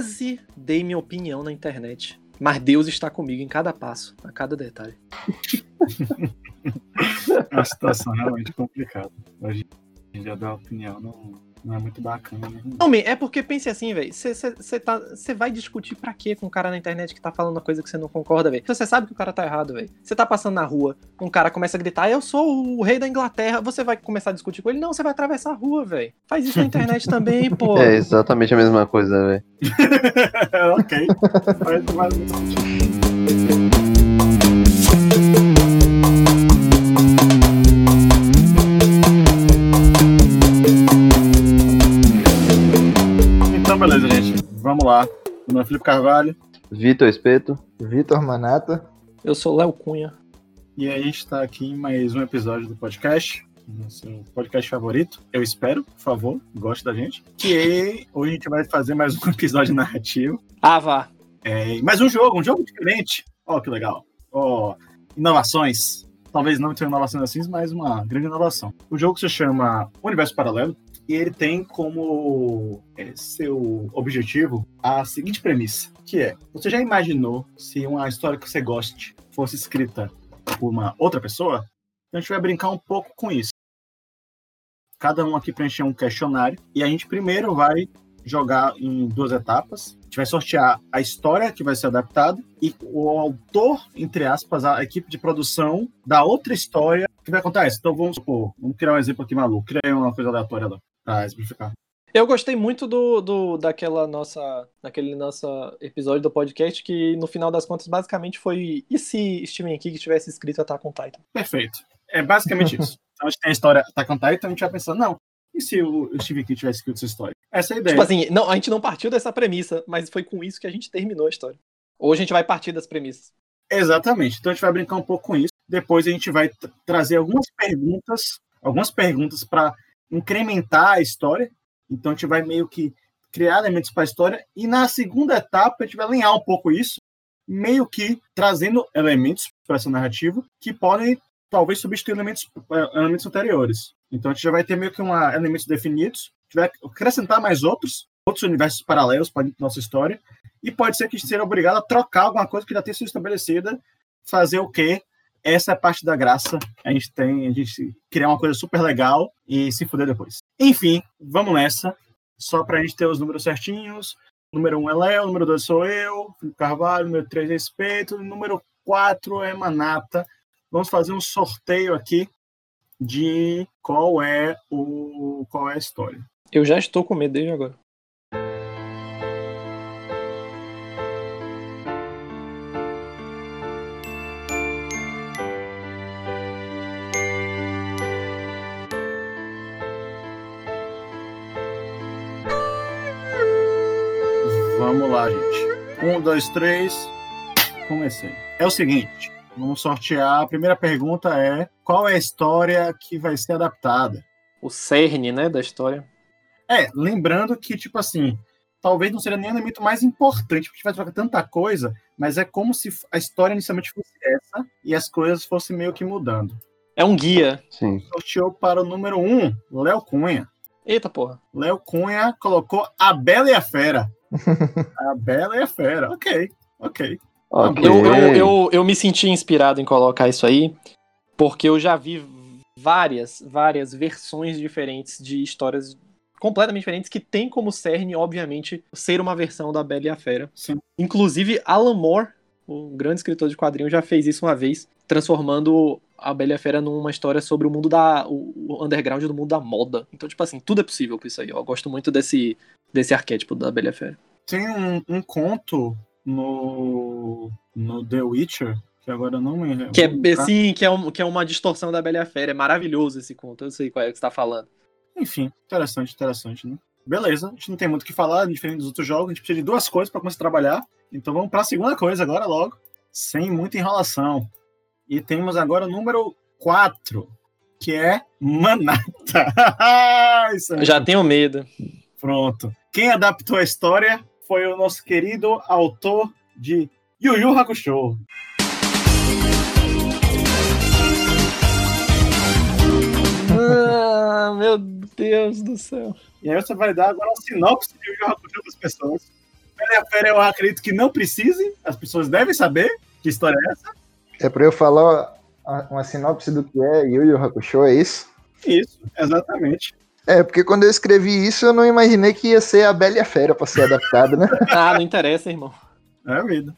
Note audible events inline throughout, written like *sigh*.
Quase dei minha opinião na internet, mas Deus está comigo em cada passo, a cada detalhe. *laughs* É uma situação realmente complicada. Hoje em dia dar opinião não, não é muito bacana, né? Não, é porque pense assim, velho. Você tá, vai discutir pra quê com um cara na internet que tá falando uma coisa que você não concorda, velho? Você sabe que o cara tá errado, velho. Você tá passando na rua, um cara começa a gritar, eu sou o rei da Inglaterra, você vai começar a discutir com ele? Não, você vai atravessar a rua, velho. Faz isso na internet *laughs* também, pô. É exatamente a mesma coisa, velho. *laughs* ok. Faz mais *laughs* Vamos lá. Meu nome é Felipe Carvalho. Vitor Espeto. Vitor Manata. Eu sou Léo Cunha. E a gente está aqui em mais um episódio do podcast. Nosso podcast favorito. Eu espero, por favor, goste da gente. Que hoje a gente vai fazer mais um *laughs* episódio narrativo. Ah, vá. É, mais um jogo, um jogo diferente. Ó, que legal. Ó, inovações. Talvez não tenha inovações assim, mas uma grande inovação. O jogo se chama Universo Paralelo e ele tem como é, seu objetivo a seguinte premissa, que é, você já imaginou se uma história que você goste fosse escrita por uma outra pessoa? Então a gente vai brincar um pouco com isso. Cada um aqui preencher um questionário e a gente primeiro vai jogar em duas etapas. A gente vai sortear a história que vai ser adaptada e o autor, entre aspas, a equipe de produção da outra história que vai contar. Então vamos supor, vamos criar um exemplo aqui maluco. Criar uma coisa aleatória lá pra exemplificar. Eu gostei muito do, do daquela nossa, daquele nosso episódio do podcast que no final das contas basicamente foi e se Steven King tivesse escrito Attack on Titan? Perfeito. É basicamente isso. *laughs* Então a gente tem a história Attack on Titan, a gente vai pensando, não, e se o Steven King tivesse escrito essa história? Essa é a ideia. Tipo assim, não, a gente não partiu dessa premissa, mas foi com isso que a gente terminou a história. Ou a gente vai partir das premissas. Exatamente. Então a gente vai brincar um pouco com isso. Depois a gente vai trazer algumas perguntas, algumas perguntas para incrementar a história. Então a gente vai meio que criar elementos para a história e na segunda etapa a gente vai alinhar um pouco isso, meio que trazendo elementos para essa narrativa que podem talvez substituir elementos, eh, elementos anteriores. Então a gente já vai ter meio que uma, elementos definidos, a vai acrescentar mais outros, outros universos paralelos para nossa história, e pode ser que a gente seja obrigado a trocar alguma coisa que já tenha sido estabelecida, fazer o quê? Essa é a parte da graça. A gente tem, a gente criar uma coisa super legal e se fuder depois. Enfim, vamos nessa. Só pra gente ter os números certinhos. Número 1 um é Léo, número 2 sou eu, Felipe Carvalho, número 3 é Respeito, número 4 é Manata. Vamos fazer um sorteio aqui de qual é o qual é a história. Eu já estou com medo desde agora. Vamos lá, gente. Um, dois, três. Comecei. É o seguinte, vamos sortear. A primeira pergunta é: qual é a história que vai ser adaptada? O cerne, né, da história. É, lembrando que, tipo assim, talvez não seja nem o elemento mais importante, porque a gente vai trocar tanta coisa, mas é como se a história inicialmente fosse essa e as coisas fossem meio que mudando. É um guia. Sim. Sorteou para o número um, Léo Cunha. Eita porra. Léo Cunha colocou A Bela e a Fera. *laughs* a Bela e a Fera. Ok, ok. Ok. Eu, eu, eu, eu me senti inspirado em colocar isso aí, porque eu já vi várias, várias versões diferentes de histórias completamente diferentes que tem como cerne, obviamente, ser uma versão da Bela e a Fera. Sim. Inclusive, Alan Moore, o grande escritor de quadrinhos, já fez isso uma vez, transformando a Bela Fera numa história sobre o mundo da. o underground do mundo da moda. Então, tipo assim, tudo é possível com isso aí. ó. Eu gosto muito desse, desse arquétipo da Bela Fera. Tem um, um conto no, no The Witcher, que agora eu não me. Que é, sim, que é, um, que é uma distorção da Bela Fera. É maravilhoso esse conto. Eu sei qual é que você tá falando. Enfim, interessante, interessante, né? Beleza, a gente não tem muito o que falar, diferente dos outros jogos, a gente precisa de duas coisas para começar a trabalhar. Então vamos para a segunda coisa agora logo, sem muita enrolação. E temos agora o número 4, que é Manata. *laughs* É já tenho medo. Pronto. Quem adaptou a história foi o nosso querido autor de Yu Yu Hakusho. Ah, meu Deus do céu. E aí você vai dar agora uma sinopse de Yu Yu Hakusho das pessoas. Bela Fera eu acredito que não precise, as pessoas devem saber que história é essa. É pra eu falar uma sinopse do que é Yu Yu Hakusho, é isso? Isso, exatamente. É, porque quando eu escrevi isso, eu não imaginei que ia ser a Bela e a Fera pra ser adaptado, né? *laughs* Ah, não interessa, irmão. É a vida.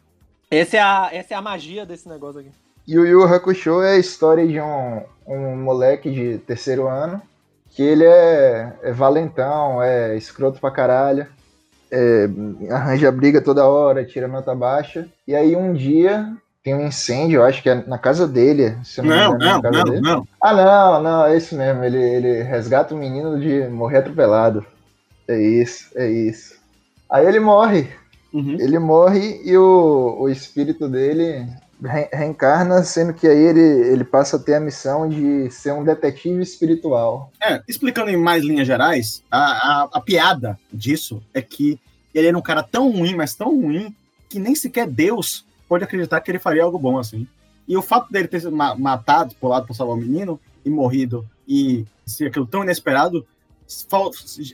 Essa é a, essa é a magia desse negócio aqui. Yu Yu Hakusho é a história de um, um moleque de terceiro ano que ele é, é valentão, é escroto pra caralho, é, arranja briga toda hora, tira nota baixa. E aí um dia tem um incêndio, eu acho que é na casa dele. Não, engano, é não, não, dele. não. Ah, não, não, é isso mesmo. Ele, ele resgata o menino de morrer atropelado. É isso, é isso. Aí ele morre. Uhum. Ele morre e o, o espírito dele re- reencarna, sendo que aí ele, ele passa a ter a missão de ser um detetive espiritual. É, explicando em mais linhas gerais, a, a, a piada disso é que ele era um cara tão ruim, mas tão ruim, que nem sequer Deus pode acreditar que ele faria algo bom assim. E o fato dele ter sido ma- matado, pulado pra salvar o menino, e morrido, e ser aquilo tão inesperado,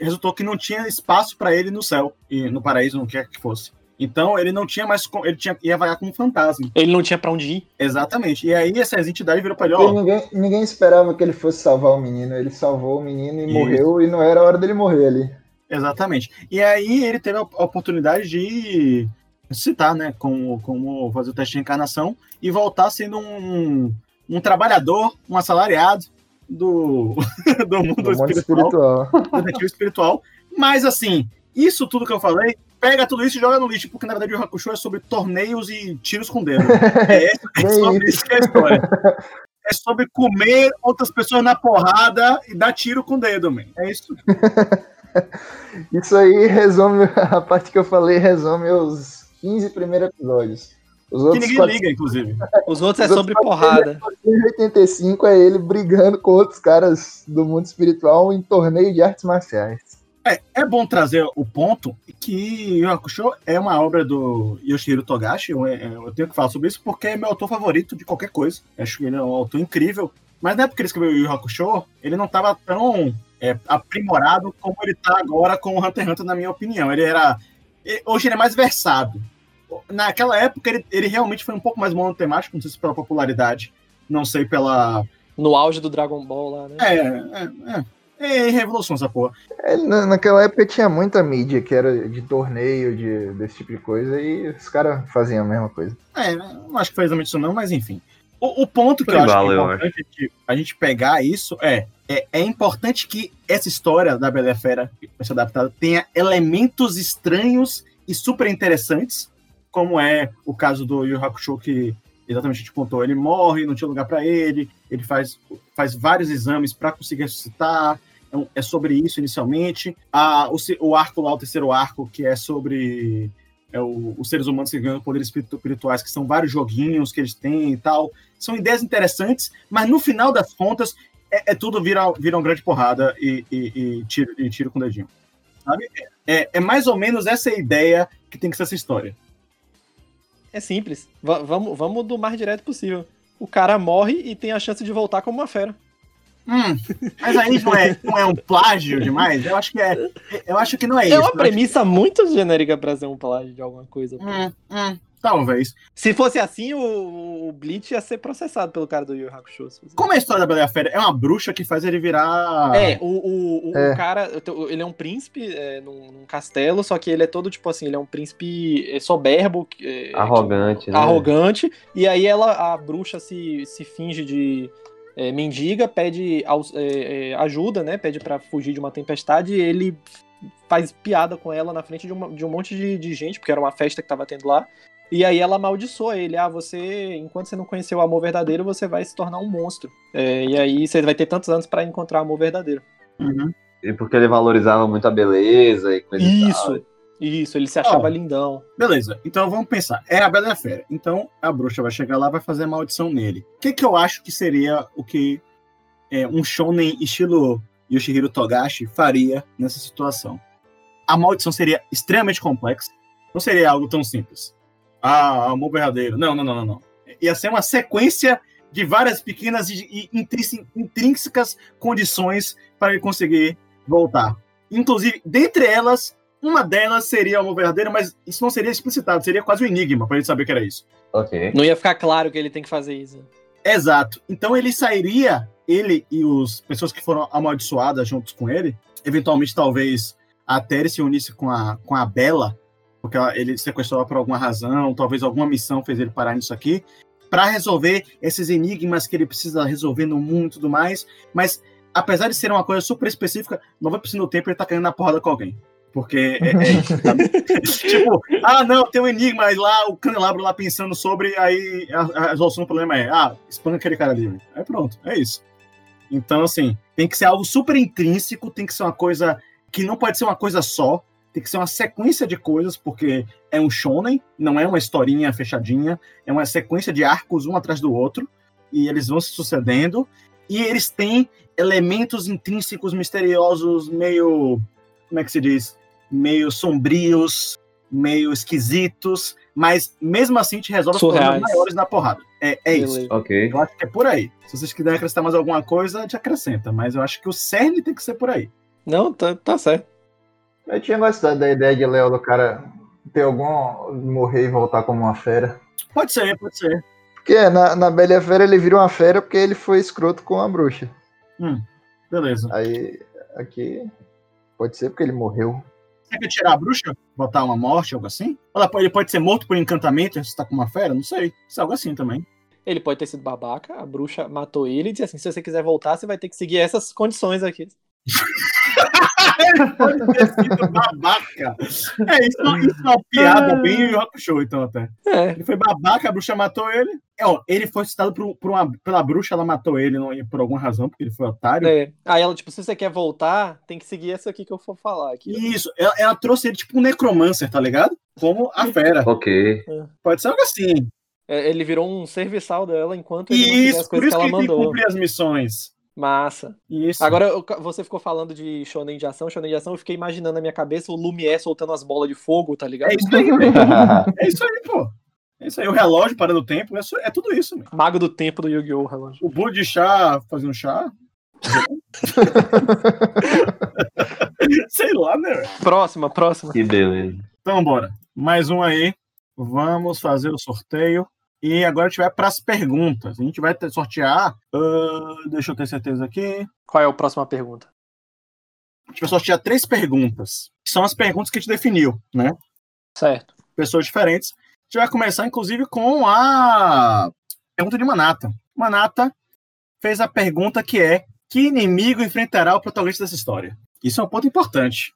resultou que não tinha espaço para ele no céu, e no paraíso, no que quer que fosse. Então ele não tinha mais. Ele tinha, ia vagar como fantasma. Ele não tinha pra onde ir. Exatamente. E aí essas entidades viram pra ele, ó. ninguém, ninguém esperava que ele fosse salvar o menino. Ele salvou o menino e Isso. morreu, e não era a hora dele morrer ali. Exatamente. E aí ele teve a a oportunidade de citar, né, como, como fazer o teste de encarnação e voltar sendo um, um trabalhador, um assalariado do, *laughs* do mundo, Do mundo espiritual, espiritual. Mas assim, isso tudo que eu falei, pega tudo isso e joga no lixo, porque na verdade o Hakusho é sobre torneios e tiros com dedo. *laughs* É, é *laughs* sobre isso que é a história. É sobre comer outras pessoas na porrada e dar tiro com o dedo, man. É isso. Isso aí resume, a parte que eu falei resume os 15 primeiros episódios. Os Que ninguém quatro- liga, inclusive. Os outros é Os sobre porrada. 85 é ele brigando com outros caras do mundo espiritual em torneio de artes marciais. É, é bom trazer o ponto que Yu Hakusho é uma obra do Yoshihiro Togashi. Eu, eu tenho que falar sobre isso porque é meu autor favorito de qualquer coisa. Eu acho que ele é um autor incrível. Mas na época que ele escreveu Yu Hakusho, ele não estava tão é, aprimorado como ele está agora com o Hunter x Hunter, na minha opinião. Ele era. Hoje ele é mais versado. Naquela época ele, ele realmente foi um pouco mais monotemático, não sei se pela popularidade, não sei pela. No auge do Dragon Ball lá, né? É, é, é. É revolução essa porra. É, na- naquela época tinha muita mídia que era de torneio, de, desse tipo de coisa, e os caras faziam a mesma coisa. É, não acho que foi exatamente isso não, mas enfim. O, o ponto que eu acho que Tribal, é importante a gente, a gente pegar isso é, é é importante que essa história da Bela Fera ser adaptada tenha elementos estranhos e super interessantes, como é o caso do Yu Hakusho que exatamente a gente contou, ele morre, não tinha lugar para ele, ele faz, faz vários exames para conseguir ressuscitar, é, um- é sobre isso inicialmente. A, o, o arco lá, o terceiro arco, que é sobre é o- os seres humanos que ganham poderes espiritu- espirituais, que são vários joguinhos que eles têm e tal. São ideias interessantes, mas no final das contas, é, é tudo vira, vira uma grande porrada e, e, e tiro, e tiro com o dedinho. Sabe? É, é mais ou menos essa ideia que tem que ser essa história. É simples. Va- vamos, vamos do mais direto possível. O cara morre e tem a chance de voltar como uma fera. Hum, mas aí não é, não é um plágio demais? Eu acho que é. Eu acho que não é isso. É uma acho premissa muito genérica pra ser um plágio de alguma coisa. Hum, hum, talvez. Se fosse assim, o, o Bleach ia ser processado pelo cara do Yu Hakusho. Como é a história da Bela e a Fera? É uma bruxa que faz ele virar. É, o, o, o, É. o cara, ele é um príncipe é, num, num castelo, só que ele é todo tipo assim, ele é um príncipe é, soberbo, é, Arrogante, que- né? arrogante, e aí ela, a bruxa se, se finge de é, mendiga, pede é, é, ajuda, né, pede pra fugir de uma tempestade, e ele faz piada com ela na frente de, uma- de um monte de, de gente, porque era uma festa que tava tendo lá, e aí ela amaldiçoa ele, ah, você, enquanto você não conheceu o amor verdadeiro, você vai se tornar um monstro, É, e aí você vai ter tantos anos pra encontrar o amor verdadeiro. Uhum. E porque ele valorizava muito a beleza e coisa e tal. Isso, isso, ele se achava Ó. lindão. Beleza, então vamos pensar. É a Bela e a Fera. Então a bruxa vai chegar lá e vai fazer a maldição nele. O que, que eu acho que seria o que é, um shonen estilo Yoshihiro Togashi faria nessa situação? A maldição seria extremamente complexa. Não seria algo tão simples. Ah, amor verdadeiro. Não, não, não, não. não. Ia ser uma sequência de várias pequenas e e intrínse- intrínsecas condições para ele conseguir voltar. Inclusive, dentre elas, uma delas seria uma verdadeira, mas isso não seria explicitado, seria quase um enigma pra gente saber que era isso. Ok. Não ia ficar claro que ele tem que fazer isso. Exato. Então ele sairia, ele e as pessoas que foram amaldiçoadas juntos com ele, eventualmente talvez a Terry se unisse com a, com a Bela, porque ele sequestrou por alguma razão, talvez alguma missão fez ele parar nisso aqui, para resolver esses enigmas que ele precisa resolver no mundo e tudo mais, mas apesar de ser uma coisa super específica, 90% do tempo ele tá caindo na porrada com alguém. Porque é, é *laughs* tipo, ah, não, tem um enigma, aí lá o candelabro lá pensando sobre, aí a, a resolução do problema é, ah, espanca aquele cara ali. velho. Aí pronto, é isso. Então, assim, tem que ser algo super intrínseco, tem que ser uma coisa que não pode ser uma coisa só, tem que ser uma sequência de coisas, porque é um shonen, não é uma historinha fechadinha, é uma sequência de arcos um atrás do outro, e eles vão se sucedendo, e eles têm elementos intrínsecos misteriosos, meio. Como é que se diz? Meio sombrios, meio esquisitos, mas mesmo assim te resolve os problemas Surreais. maiores na porrada. É, é isso. Beleza. Ok. Eu acho que é por aí. Se vocês quiserem acrescentar mais alguma coisa, te acrescenta. Mas eu acho que o cerne tem que ser por aí. Não, tá, tá certo. Eu tinha gostado da ideia de Léo do cara ter algum. morrer e voltar como uma fera. Pode ser, pode ser. Porque na, na Bela e a Fera ele vira uma fera porque ele foi escroto com a bruxa. Hum, beleza. Aí aqui pode ser porque ele morreu. Você quer tirar a bruxa? Botar uma morte, algo assim? Pode- ele pode ser morto por encantamento, se tá com uma fera? Não sei. Isso é algo assim também. Ele pode ter sido babaca, a bruxa matou ele e disse assim: se você quiser voltar, você vai ter que seguir essas condições aqui. *laughs* ele pode ter sido babaca. É, isso, é- isso é uma piada bem rock show, então, até. É, Ele foi babaca, a bruxa matou ele. É, ó, ele foi citado por, por uma, pela bruxa, ela matou ele não, por alguma razão, porque ele foi otário. é. Aí ela, tipo, se você quer voltar, tem que seguir essa aqui que eu for falar aqui. Isso, ela, ela trouxe ele tipo um necromancer, tá ligado? Como a fera. Ok. Pode ser algo assim. É, Ele virou um serviçal dela enquanto ele não Isso, as por coisas isso que ela ele tem que mandou. cumprir as missões. Massa. Isso. Agora, eu- você ficou falando de shonen de ação, shonen de ação, eu fiquei imaginando na minha cabeça o Lumière soltando as bolas de fogo, tá ligado? É isso aí, velho. É isso aí, pô. É isso aí. O relógio parando o tempo, é, só- é tudo isso, meu. Mago do tempo do Yu-Gi-Oh! relógio. O bolo de chá fazendo chá. *laughs* Sei lá, né? Próxima, próxima. Que beleza. Então, bora. Mais um aí. Vamos fazer o sorteio. E agora a gente vai para as perguntas. A gente vai ter- sortear. ah, deixa eu ter certeza aqui. Qual é a próxima pergunta? A gente vai sortear três perguntas. Que são as perguntas que a gente definiu, né? Certo. pessoas diferentes. A gente vai começar, inclusive, com a pergunta de Manata. Manata fez a pergunta que é: que inimigo enfrentará o protagonista dessa história? Isso é um ponto importante.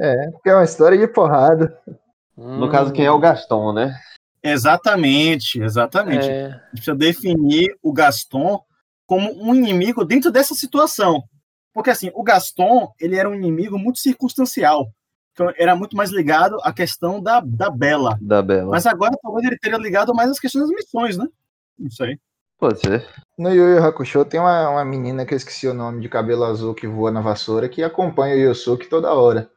É, porque é uma história de porrada. No caso, quem é o Gaston, né? Exatamente, exatamente. É, A gente precisa definir o Gaston como um inimigo dentro dessa situação. Porque, assim, o Gaston, ele era um inimigo muito circunstancial. Então, era muito mais ligado à questão da, da Bela. Da Bela. Mas agora, talvez ele teria ligado mais às questões das missões, né? Não sei. Pode ser. No Yu Yu Hakusho tem uma, uma menina que eu esqueci o nome de cabelo azul que voa na vassoura que acompanha o Yosuke toda hora.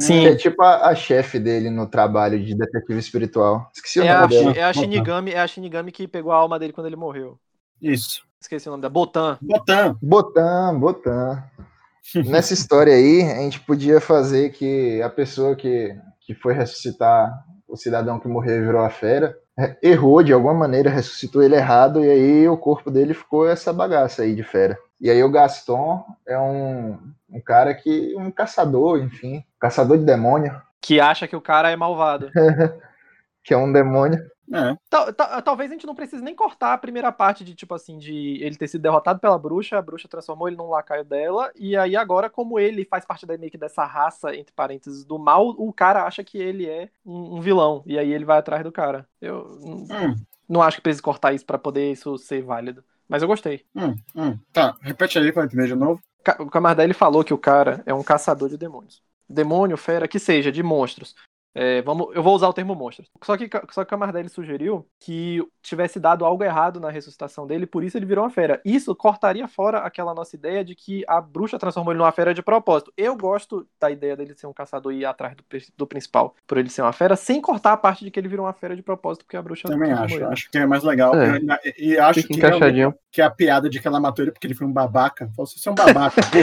Sim. É tipo a, a chefe dele no trabalho de detetive espiritual. Esqueci o é, a, nome dela. Shi- é a Shinigami, é a Shinigami que pegou a alma dele quando ele morreu. Isso. Esqueci o nome dela. Botan. Botan. Botan, Botan. *laughs* Nessa história aí, a gente podia fazer que a pessoa que, que foi ressuscitar o cidadão que morreu e virou a fera errou de alguma maneira, ressuscitou ele errado, e aí o corpo dele ficou essa bagaça aí de fera. E aí o Gaston é um, um cara que. um caçador, enfim, caçador de demônio, Que acha que o cara é malvado. *laughs* que é um demônio. É. Tal- tal- talvez a gente não precise nem cortar a primeira parte de, tipo assim, de ele ter sido derrotado pela bruxa, a bruxa transformou ele num lacaio dela, e aí agora, como ele faz parte da, meio que dessa raça, entre parênteses, do mal, o cara acha que ele é um, um vilão, e aí ele vai atrás do cara. Eu Hum, não acho que precise cortar isso pra poder isso ser válido. Mas eu gostei. hum, hum. Tá, repete aí pra entender de novo. O Camardelli falou que o cara é um caçador de demônios. Demônio, fera, que seja, de monstros. É, vamos, eu vou usar o termo monstro. Só que, só que o Camardelli sugeriu que tivesse dado algo errado na ressuscitação dele, por isso ele virou uma fera. Isso cortaria fora aquela nossa ideia de que a bruxa transformou ele numa fera de propósito. Eu gosto da ideia dele ser um caçador e ir atrás do, do principal, por ele ser uma fera, sem cortar a parte de que ele virou uma fera de propósito, porque a bruxa. Também acho. Ele. Acho que é mais legal. É. E, e acho que, encaixadinho. que a piada de que ela matou ele porque ele foi um babaca. Você é um babaca. *laughs*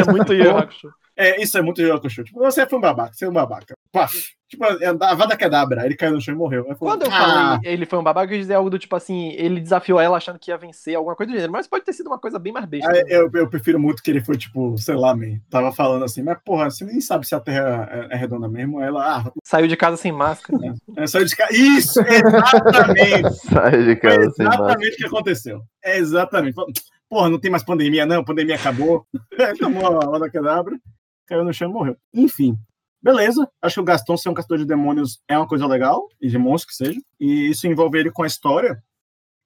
É muito *laughs* Hakusho. É, isso é muito Hakusho. Tipo, você foi um babaca, você é um babaca. Paf. Tipo, a Vada Kedabra, ele caiu no chão e morreu. Eu falei, Quando eu ah, falei ele foi um babaca, eu quis dizer algo do tipo assim, ele desafiou ela achando que ia vencer, alguma coisa do gênero, mas pode ter sido uma coisa bem mais besta. ah, eu, eu prefiro muito que ele foi, tipo, sei lá, man, tava falando assim, mas porra, você nem sabe se a Terra é, é redonda mesmo. Ela, ah, Saiu de casa sem máscara. é só de ca- Isso, exatamente. *laughs* Sai de casa sem máscara. exatamente o que aconteceu. É exatamente. Porra, não tem mais pandemia, não. Pandemia acabou. *laughs* Tomou a Vada Kedabra, caiu no chão e morreu. Enfim. Beleza, acho que o Gaston ser um caçador de demônios é uma coisa legal, e de monstros que seja, e isso envolve ele com a história.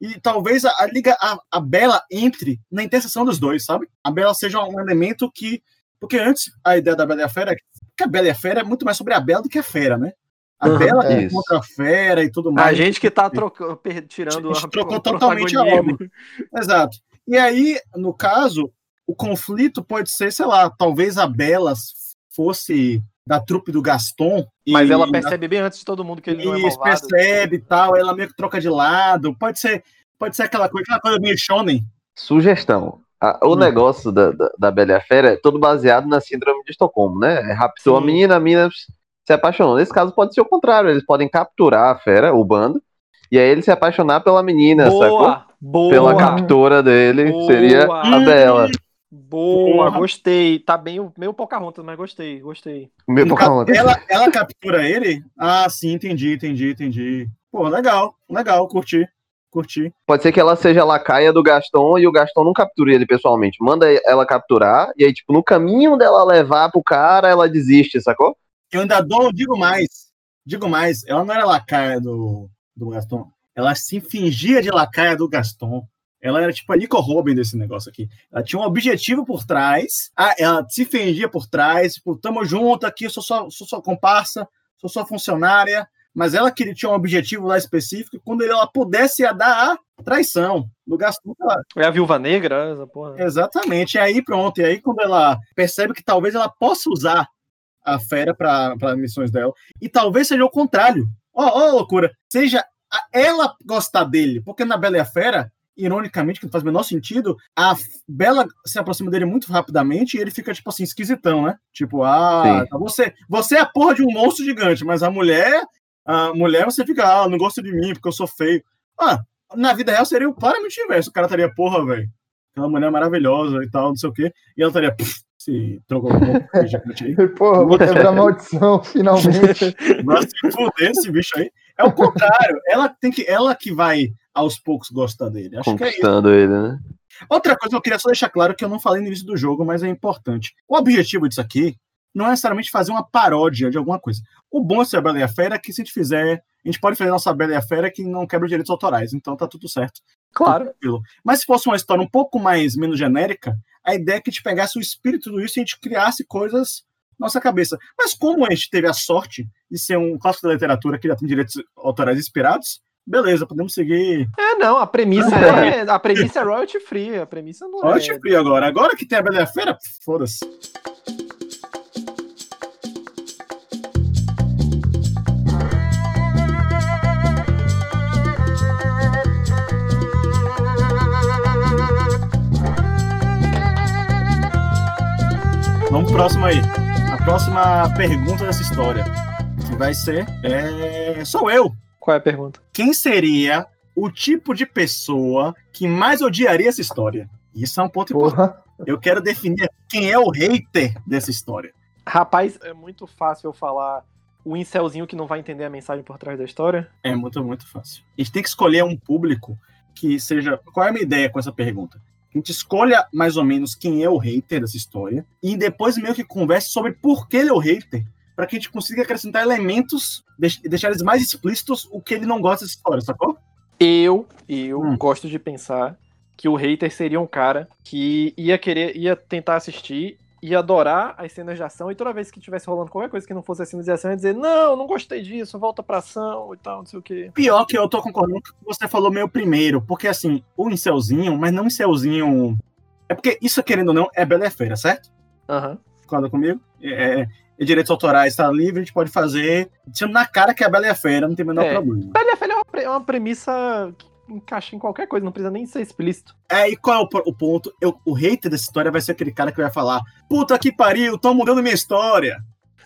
E talvez a, a liga, a, a Bela entre na interseção dos dois, sabe? A Bela seja um elemento que. Porque antes a ideia da Bela e a Fera é que a Bela e a Fera é muito mais sobre a Bela do que a Fera, né? A Uhum, Bela é isso. contra a Fera e tudo mais. A gente que tá trocando, tirando A gente a- trocou o totalmente a protagonismo. Exato. E aí, no caso, o conflito pode ser, sei lá, talvez a Bela fosse da trupe do Gaston. Mas e- ela percebe bem antes de todo mundo que ele não é Isso, malvado. percebe e tal, ela meio que troca de lado. Pode ser, pode ser aquela coisa, aquela coisa meio shonen. Sugestão. O Hum. negócio da, da, da Bela e a Fera é todo baseado na síndrome de Estocolmo, né? Raptou a menina, a menina se apaixonou. Nesse caso pode ser o contrário, eles podem capturar a fera, o bando, e aí ele se apaixonar pela menina, sacou? Boa, boa, Pela captura dele, Boa. seria a Bela. Boa, Porra. gostei. Tá bem o meio Pocahontas, mas gostei, gostei. Pocahontas. ela, ela captura ele? Ah, sim, entendi, entendi, entendi. Pô, legal, legal, curti, curti. Pode ser que ela seja a lacaia do Gaston e o Gaston não capture ele pessoalmente. Manda ela capturar, e aí, tipo, no caminho dela levar pro cara, ela desiste, sacou? Eu ainda dou, digo mais, digo mais, ela não era lacaia do, do Gaston, ela se fingia de lacaia do Gaston. Ela era tipo a Nico Robin desse negócio aqui. Ela tinha um objetivo por trás, ah, ela se fingia por trás, tipo, tamo junto aqui, eu sou sua, sou sua comparsa, sou sua funcionária, mas ela queria tinha um objetivo lá específico, quando ela pudesse ia dar a traição Gaston. Ela, É a Viúva Negra, essa porra. Exatamente. E aí, pronto. E aí, quando ela percebe que talvez ela possa usar a fera para missões dela, e talvez seja o contrário. Ó, ó, a loucura. Seja ela gostar dele, porque na Bela e a Fera, ironicamente, que não faz o menor sentido, a Bela se aproxima dele muito rapidamente e ele fica, tipo assim, esquisitão, né? Tipo, ah, Sim. tá, você, você é a porra de um monstro gigante, mas a mulher, a mulher você fica, ah, não gosta de mim porque eu sou feio. Ah, na vida real seria o claramente o inverso. O cara estaria, porra, velho, aquela mulher maravilhosa e tal, não sei o quê. E ela estaria, "Pff, se trocou com um gigante aí. *laughs* Porra, vou quebrar a maldição, *laughs* finalmente. Vai se fuder esse bicho aí. É o contrário. Ela tem que, ela que vai aos poucos gostar dele. Acho que é isso. Conquistando ele, né? Outra coisa que eu queria só deixar claro que eu não falei no início do jogo, mas é importante. O objetivo disso aqui não é necessariamente fazer uma paródia de alguma coisa. O bom de ser a Bela e a Fera é que se a gente fizer, a gente pode fazer nossa Bela e a Fera que não quebra direitos autorais, então tá tudo certo. Claro. Tranquilo. Mas se fosse uma história um pouco mais menos genérica, a ideia é que a gente pegasse o espírito do isso e a gente criasse coisas na nossa cabeça. Mas como a gente teve a sorte de ser um clássico da literatura que já tem direitos autorais inspirados, beleza, podemos seguir. É, não, a premissa é, a premissa é royalty free, a premissa não Olha é. free agora. Agora que tem a Bela a Fera, foda-se. Vamos pro próximo aí. A próxima pergunta dessa história. Que vai ser. É... Sou eu. Qual é a pergunta? Quem seria o tipo de pessoa que mais odiaria essa história? Isso é um ponto importante. Porra. Eu quero definir quem é o hater dessa história. Rapaz, é muito fácil eu falar o incelzinho que não vai entender a mensagem por trás da história. É muito, muito fácil. A gente tem que escolher um público que seja. Qual é a minha ideia com essa pergunta? A gente escolha mais ou menos quem é o hater dessa história e depois meio que converse sobre por que ele é o hater, para que a gente consiga acrescentar elementos, deix- deixar eles mais explícitos o que ele não gosta dessa história, sacou? Eu, eu Hum. gosto de pensar que o hater seria um cara que ia querer, ia tentar assistir ia adorar as cenas de ação e toda vez que tivesse rolando qualquer coisa que não fosse as cenas de ação, ia dizer, não, não gostei disso, volta pra ação e tal, não sei o quê. Pior que eu tô concordando com o que você falou meio primeiro, porque assim, o incelzinho, mas não incelzinho. É porque isso, querendo ou não, é Bela e Feira, certo? Aham. Concorda comigo? É, é, e direitos autorais tá livre, a gente pode fazer. Sendo na cara que é a Bela e a Feira, não tem o menor É. problema. Bela e a Fera é uma, pre- é uma premissa que encaixa em qualquer coisa, não precisa nem ser explícito. É, e qual é o, o ponto? Eu, o hater dessa história vai ser aquele cara que vai falar: Puta que pariu, tô mudando minha história.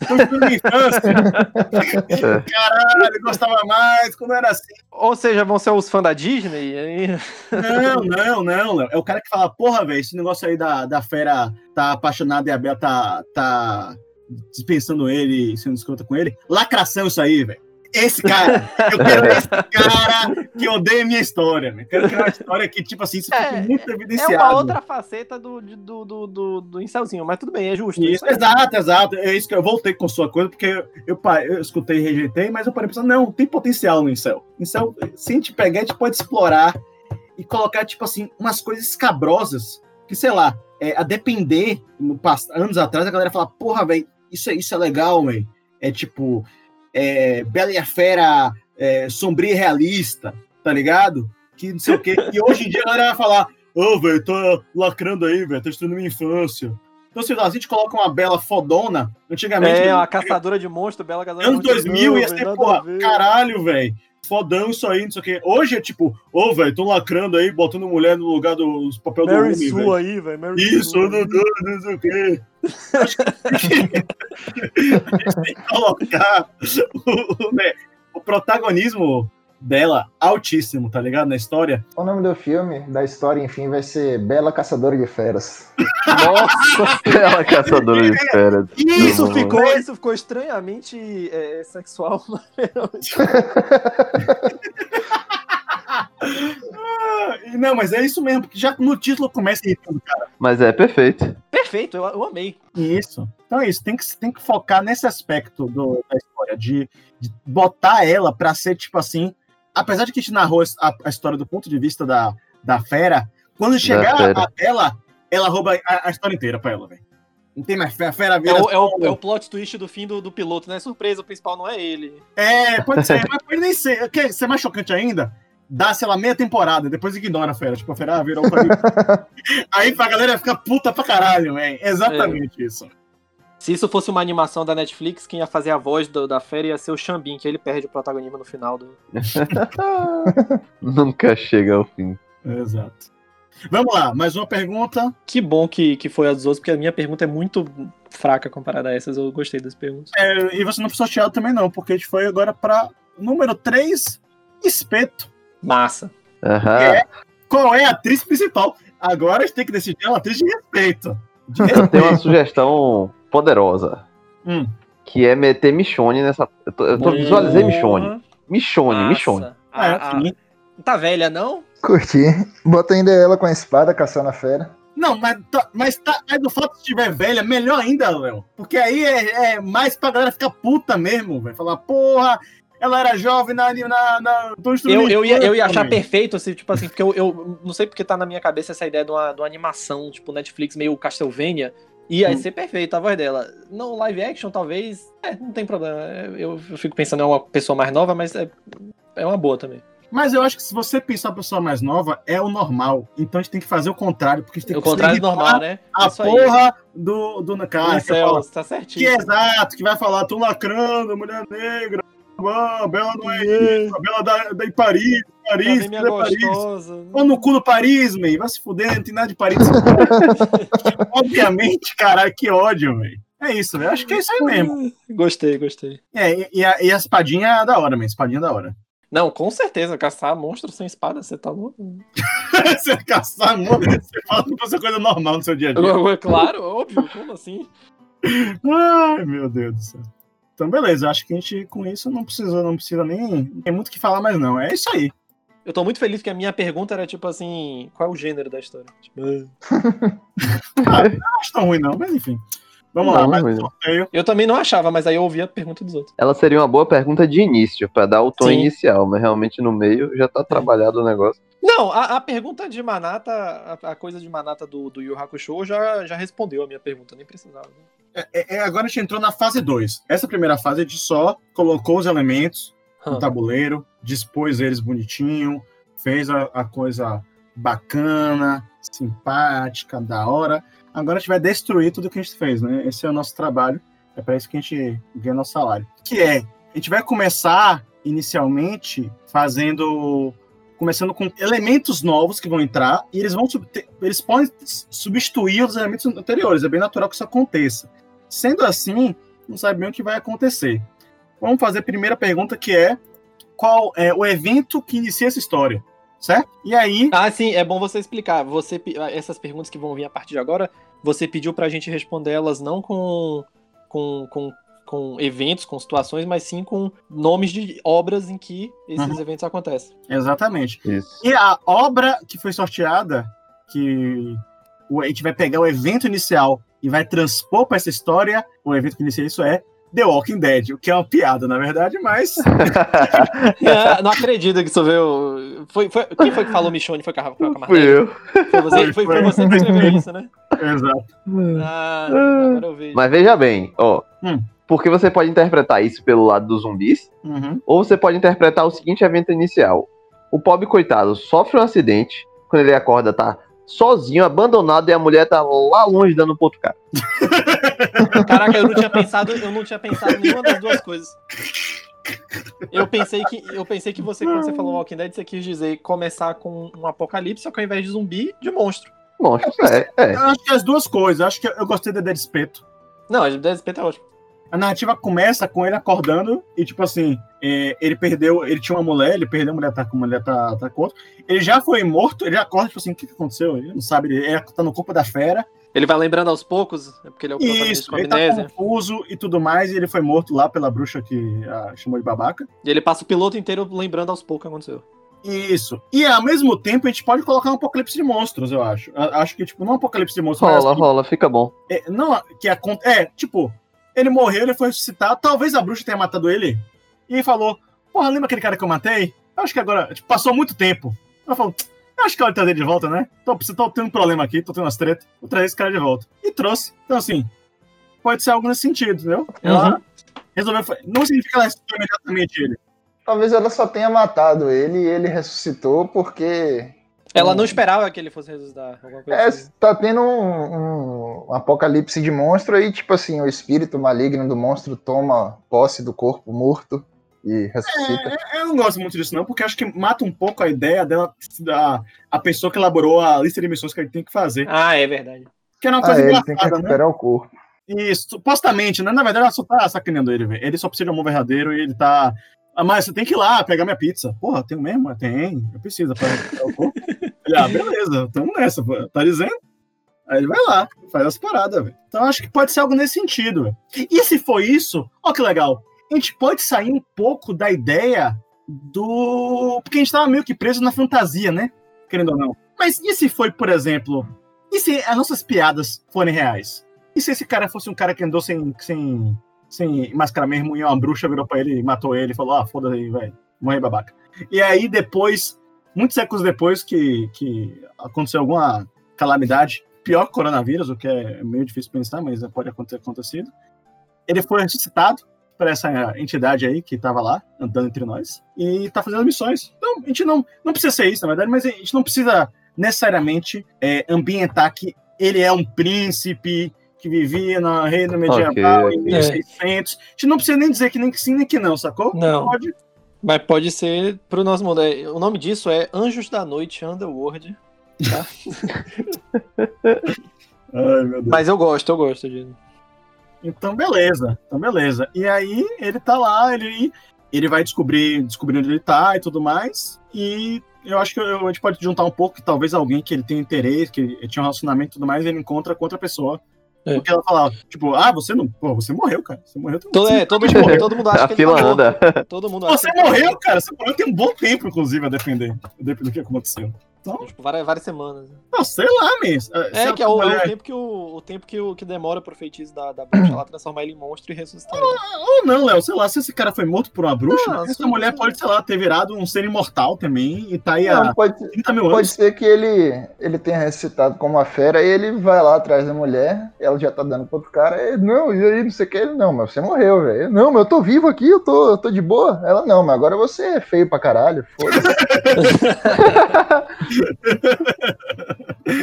Tô mudando minha infância. *laughs* Caralho, eu gostava mais quando era assim. Ou seja, vão ser os fãs da Disney, aí... Não, não, não, Léo. É o cara que fala, porra, velho, esse negócio aí da, da fera tá apaixonada e a Bela tá, tá dispensando ele, sendo escrota com ele. Lacração isso aí, velho. Esse cara, eu *laughs* quero esse cara que odeia minha história, velho. Quero criar uma história que, tipo assim, isso É, fique muito É evidenciado. uma outra faceta do, do, do, do, do incelzinho, mas tudo bem, é justo. Isso, exato, exato. É isso que eu voltei com sua coisa, porque eu, eu, eu escutei e rejeitei, mas eu parei pensando, não, tem potencial no Incel. Incel, se a gente pegar, a gente pode explorar e colocar, tipo assim, umas coisas escabrosas, que, sei lá, é, a depender, no, anos atrás, a galera fala, porra, velho, isso, é- isso é legal, velho. É tipo, é, Bela e a Fera é, sombria e realista, tá ligado? Que não sei o quê. E hoje em dia a galera vai falar, ô, velho, tá lacrando aí, velho, tá destruindo minha infância. Então, se a gente coloca uma Bela fodona, antigamente, É, uma caçadora de monstro, bela caçadora anos de monstro. 2000 Não, ia ser, porra, caralho, velho. Fodão isso aí, não sei o quê. Hoje é tipo, ô, velho, tão lacrando aí, botando mulher no lugar dos papel do Mary homem, Sue aí, velho. Isso, Sue. não, não, não sei o quê. Acho que a gente tem que colocar o, o, né, o protagonismo dela altíssimo, tá ligado? Na história. O nome do filme, da história, enfim, vai ser Bela Caçadora de Feras. Nossa, *laughs* Ela é caçadora de feras. isso Não, ficou, isso ficou extremamente é, sexual. *laughs* Ah, Não, mas é isso mesmo, porque já no título começa irritando. Mas é perfeito. Perfeito, eu, eu amei. Isso. Então é isso, tem que, tem que focar nesse aspecto do- da história, de, de botar ela pra ser tipo assim. Apesar de que a gente narrou a, a história do ponto de vista da, da fera, quando chegar fera. a ela, ela rouba a, a história inteira pra ela, velho. Não tem mais fera, a fera É vira. o, é, o, é o plot twist do fim do, do piloto, né? Surpresa, o principal não é ele. É, pode ser, mas pode nem ser. Quer ser mais chocante ainda? Dá, sei lá, meia temporada, depois ignora a fera. Tipo, a fera ah, virou um. *laughs* Aí pra galera ficar puta pra caralho, velho. Exatamente isso. Se isso fosse uma animação da Netflix, quem ia fazer a voz do- da fera ia ser o Xambin, que ele perde o protagonismo no final do. *laughs* Nunca chega ao fim. Exato. Vamos lá, mais uma pergunta. Que bom que, que foi a dos outros, porque a minha pergunta é muito fraca comparada a essas. Eu gostei das perguntas. É, e você não ficou chateado também, não, porque a gente foi agora pra número 3, Espeto. Massa. É. Qual é a atriz principal? Agora a gente tem que decidir uma atriz de respeito. De Eu respeito. tenho uma sugestão poderosa. Hum. Que é meter Michonne nessa. Eu, tô, eu tô- visualizei Michonne. Michonne, Massa. Michonne. A- É, a- sim. Tá velha, não? Curti. Bota ainda ela com a espada caçando a fera. Não, mas, tá, mas, tá, mas do fato de estiver velha, melhor ainda, Léo. Porque aí é, é mais pra galera ficar puta mesmo, velho. Falar, porra, ela era jovem na. na, na Eu, eu, ia, eu ia achar perfeito, assim, tipo assim, porque eu, eu não sei porque tá na minha cabeça essa ideia de uma, de uma animação, tipo, Netflix meio Castlevania. Ia Hum. ser perfeito a voz dela. Não, live action, talvez. É, não tem problema. Eu, eu fico pensando, é uma pessoa mais nova, mas é, é uma boa também. Mas eu acho que se você pensar uma pessoa mais nova, é o normal. Então a gente tem que fazer o contrário, porque a gente tem o que contrário normal, né? A Isso aí. porra do, do cara. Isso que é, fala, tá Que certinho. é exato, que vai falar, tô lacrando, mulher negra, a Bela não é isso, a Bela da, da em Paris, Paris, é Paris. Pô no cu do Paris, man, vai se fuder, não tem nada de Paris. *laughs* Obviamente, caralho, que ódio, velho. É isso, velho, acho que é isso aí mesmo. Gostei, gostei. É, e, e a, e a espadinha é da hora, man, espadinha é da hora. Não, com certeza, caçar monstro sem espada, você tá louco? *laughs* você caçar monstro, você fala que fosse coisa normal no seu dia a dia. Claro, óbvio, como assim? Ai, meu Deus do céu. Então, beleza, acho que a gente com isso não precisa, não precisa nem. Não tem muito o que falar mais, não. É isso aí. Eu tô muito feliz que a minha pergunta era tipo assim: qual é o gênero da história? Tipo, *laughs* ah. Não acho tão ruim, não, mas enfim. Vamos lá, Não, mais um mas- sorteio. Eu também não achava, mas aí eu ouvi a pergunta dos outros. Ela seria uma boa pergunta de início, pra dar o tom Sim. inicial, mas realmente no meio já tá trabalhado o negócio. Não, a, a pergunta de Manata, a, a coisa de Manata do, do Yu Hakusho já, já respondeu a minha pergunta, nem precisava. né? É, é, agora a gente entrou na fase 2. Essa primeira fase a gente só colocou os elementos no Hum. tabuleiro, dispôs eles bonitinho, fez a, a coisa bacana, simpática, da hora. Agora a gente vai destruir tudo que a gente fez, né? Esse é o nosso trabalho. É para isso que a gente ganha nosso salário. Que é, a gente vai começar inicialmente fazendo começando com elementos novos que vão entrar e eles vão eles podem substituir os elementos anteriores. É bem natural que isso aconteça. Sendo assim, não sabe bem o que vai acontecer. Vamos fazer a primeira pergunta que é qual é o evento que inicia essa história, certo? E aí, Ah, sim, é bom você explicar. Você, essas perguntas que vão vir a partir de agora, você pediu pra gente responder elas não com, com, com, com eventos, com situações, mas sim com nomes de obras em que esses Uhum. eventos acontecem. exatamente. Isso. E a obra que foi sorteada, que o- a gente vai pegar o evento inicial e vai transpor para essa história, o evento que inicia isso é The Walking Dead, o que é uma piada, na verdade, mas *laughs* Ah, não acredito que isso veio. Foi, foi, quem foi que falou Michone? Foi Carra- foi o Fui Camargo? eu. Foi você, foi, foi você que escreveu isso, né? exato. Ah, agora eu vejo. Mas veja bem, ó. Hum. Porque você pode interpretar isso pelo lado dos zumbis, Uhum. ou você pode interpretar o seguinte evento inicial. O pobre coitado sofre um acidente, quando ele acorda tá sozinho, abandonado, e a mulher tá lá longe dando pro outro cara. Caraca, eu não tinha pensado, eu não tinha pensado em nenhuma das duas coisas. Eu pensei que, eu pensei que você, quando você falou Walking Dead, você quis dizer começar com um apocalipse, só que ao invés de zumbi, de monstro. Monstro, é, é. Eu acho que as duas coisas, eu acho que eu gostei da Dead Espeto. Não, a DSP tá ótimo. A narrativa começa com ele acordando e, tipo assim, é, ele perdeu, ele tinha uma mulher, ele perdeu a mulher, tá com a mulher, tá, tá com outro. Ele já foi morto, ele acorda, tipo assim, o que, que aconteceu? Ele não sabe, ele é- tá no corpo da fera. Ele vai lembrando aos poucos, é porque ele é o Isso, ele tá confuso e tudo mais, e ele foi morto lá pela bruxa que ah, chamou de babaca. E ele passa o piloto inteiro lembrando aos poucos o que aconteceu. Isso. E ao mesmo tempo a gente pode colocar um apocalipse de monstros, eu acho. A- Acho que, tipo, não um apocalipse de monstros, Rola, rola, fica bom. é, não, que acon- é, tipo, ele morreu, ele foi ressuscitado, talvez a bruxa tenha matado ele, e falou, porra, lembra aquele cara que eu matei? Eu acho que agora, tipo, passou muito tempo. Ela falou, eu acho que é hora de trazer ele de volta, né? Tô, tô tendo um problema aqui, tô tendo umas tretas, vou trazer esse cara de volta. E trouxe. Então, assim, pode ser algo nesse sentido, entendeu? Ela resolveu, fa- não significa que ela ressuscitou imediatamente ele. Talvez ela só tenha matado ele e ele ressuscitou porque Ela não esperava que ele fosse ressuscitar. Alguma coisa é, assim. tá tendo um, um apocalipse de monstro aí, tipo assim, o espírito maligno do monstro toma posse do corpo morto e ressuscita. É, eu não gosto muito disso, não, porque acho que mata um pouco a ideia dela, da a pessoa que elaborou a lista de missões que ele tem que fazer. Ah, é verdade. Que era uma Ah, coisa ele tem que né? recuperar o corpo. Isso, supostamente, né? Na verdade, ela só tá sacaneando ele, velho. Ele só precisa de amor verdadeiro e ele tá. Ah, mas você tem que ir lá pegar minha pizza. Porra, tem mesmo? Tem. Eu preciso pra recuperar o corpo. Ele, ah, beleza, tamo nessa, pô. tá dizendo? Aí ele vai lá, faz as paradas, velho. Então acho que pode ser algo nesse sentido. E se for isso, ó que legal. A gente pode sair um pouco da ideia do. Porque a gente tava meio que preso na fantasia, né? Querendo ou não. Mas e se foi, por exemplo. E se as nossas piadas forem reais? E se esse cara fosse um cara que andou sem, sem, sem máscara mesmo e uma bruxa virou pra ele matou ele e falou: Ah, foda aí, velho, morre babaca. E aí depois, muitos séculos depois que, que aconteceu alguma calamidade, pior que o coronavírus, o que é meio difícil pensar, mas pode ter acontecido, ele foi ressuscitado para essa entidade aí que tava lá, andando entre nós, e tá fazendo missões. Então, a gente não, não precisa ser isso, na verdade, mas a gente não precisa necessariamente é, ambientar que ele é um príncipe que vivia no reino medieval Ok, em ok. 1600. A gente não precisa nem dizer que nem que sim nem que não, sacou? Não. Pode. Mas pode ser pro nosso mundo. É, O nome disso é Anjos da Noite Underworld. Tá? *laughs* Ai, meu Deus. Mas eu gosto, eu gosto de. Então, beleza. Então, beleza. E aí, ele tá lá, ele, ele vai descobrir, descobrir onde ele tá e tudo mais. E eu acho que eu- a gente pode juntar um pouco que talvez alguém que ele tenha interesse, que ele tinha um relacionamento e tudo mais, ele encontra com outra pessoa. É. Porque ela fala, tipo, ah, você não. Pô, você morreu, cara. Você morreu. tem- Todo, é, todo, mundo, todo mundo acha A que fila ele anda. Todo mundo acha Você morreu, cara. Você morreu tem um bom tempo, inclusive, a depender. A depender do que aconteceu. Então, Tipo, várias, várias semanas. não, sei lá, mesmo. É, que é o, é o tempo que o, o tempo que, o, que demora pro feitiço da, da bruxa lá transformar ele em monstro e ressuscitar ele. Ou não, Léo, sei lá, se esse cara foi morto por uma bruxa, Não, essa mulher pode, sei lá, ter virado um ser imortal também e tá aí há Não, pode, 30 mil pode anos. ser que ele, ele tenha ressuscitado como uma fera e ele vai lá atrás da mulher, ela já tá dando pro outro cara, e, não, e aí, não sei o que, ele, não, mas você morreu, velho. Não, mas eu tô vivo aqui, eu tô, eu tô de boa. Ela, não, mas agora você é feio pra caralho, foda-se. *laughs* *laughs*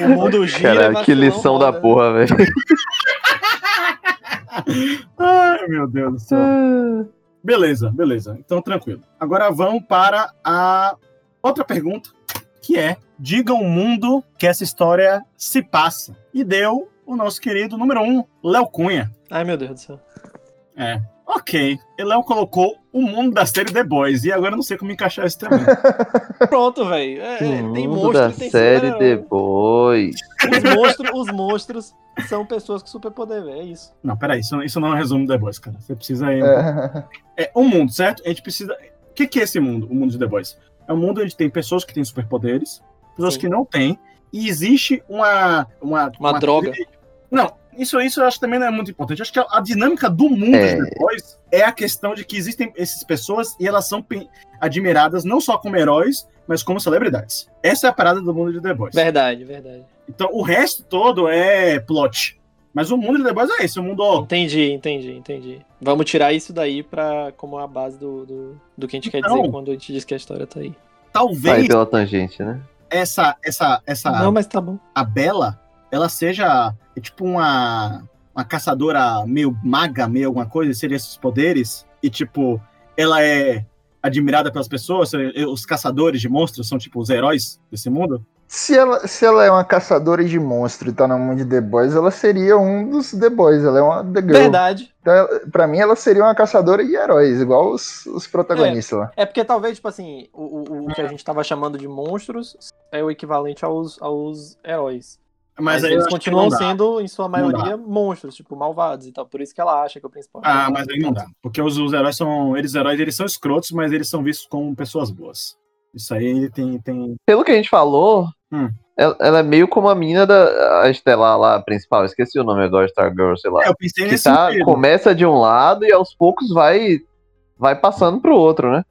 O mundo gira. Cara, que lição da roda, porra, velho. Ai, meu Deus do céu. Beleza, beleza. Então, tranquilo. Agora vamos para a outra pergunta, que é: diga um mundo que essa história se passa. E deu o nosso querido número um, Léo Cunha. Ai, meu Deus do céu. É. Ok. E Léo colocou o mundo da série The Boys. E agora eu não sei como encaixar isso também. *laughs* Pronto, velho. É, O tem mundo monstro da tem série. The Boys. Os monstros, os monstros são pessoas com superpoder, velho. É isso. não, peraí. Isso, isso não é um resumo do The Boys, cara. Você precisa ir. É. É um mundo, certo? A gente precisa. O que, que é esse mundo, o mundo de The Boys? É um mundo onde tem pessoas que têm superpoderes, pessoas Sim. que não têm, e existe uma. Uma, Uma droga. Não, isso, isso eu acho que também não é muito importante. Eu acho que a, a dinâmica do mundo É. de The Boys é a questão de que existem essas pessoas e elas são admiradas não só como heróis, mas como celebridades. Essa é a parada do mundo de The Boys. Verdade, verdade. Então o resto todo é plot. Mas o mundo de The Boys é esse, o mundo. Entendi, entendi, entendi. Vamos tirar isso daí pra, como a base do, do, do que a gente quer Então. dizer quando a gente diz que a história tá aí. Vai talvez pela tangente, né? essa, essa, essa. Não, mas tá bom. a Bela, ela seja é tipo uma, uma caçadora meio maga, meio alguma coisa, seria esses poderes, e tipo, ela é admirada pelas pessoas, os caçadores de monstros são tipo os heróis desse mundo? Se ela, se ela é uma caçadora de monstro e tá no mundo de The Boys, ela seria um dos The Boys, ela é uma The Girl. Verdade. Então, ela- pra mim, ela seria uma caçadora de heróis, igual os, os protagonistas lá. É porque talvez, tipo assim, o, o, o que a gente tava chamando de monstros é o equivalente aos, aos heróis. Mas, Mas, aí eu eles continuam sendo, em sua maioria, monstros, tipo, malvados e tal. Por isso que ela acha que é o principal. Ah, mas aí não dá. Porque os, os heróis são. Eles heróis, eles são escrotos, mas eles são vistos como pessoas boas. Isso aí tem. tem... Pelo que a gente falou, Hum. ela, ela é meio como a menina da a estelar lá, a principal. Esqueci o nome agora, Star Girl, sei lá. É, eu pensei que nesse tá, sentido. começa de um lado e aos poucos vai vai passando pro outro, né?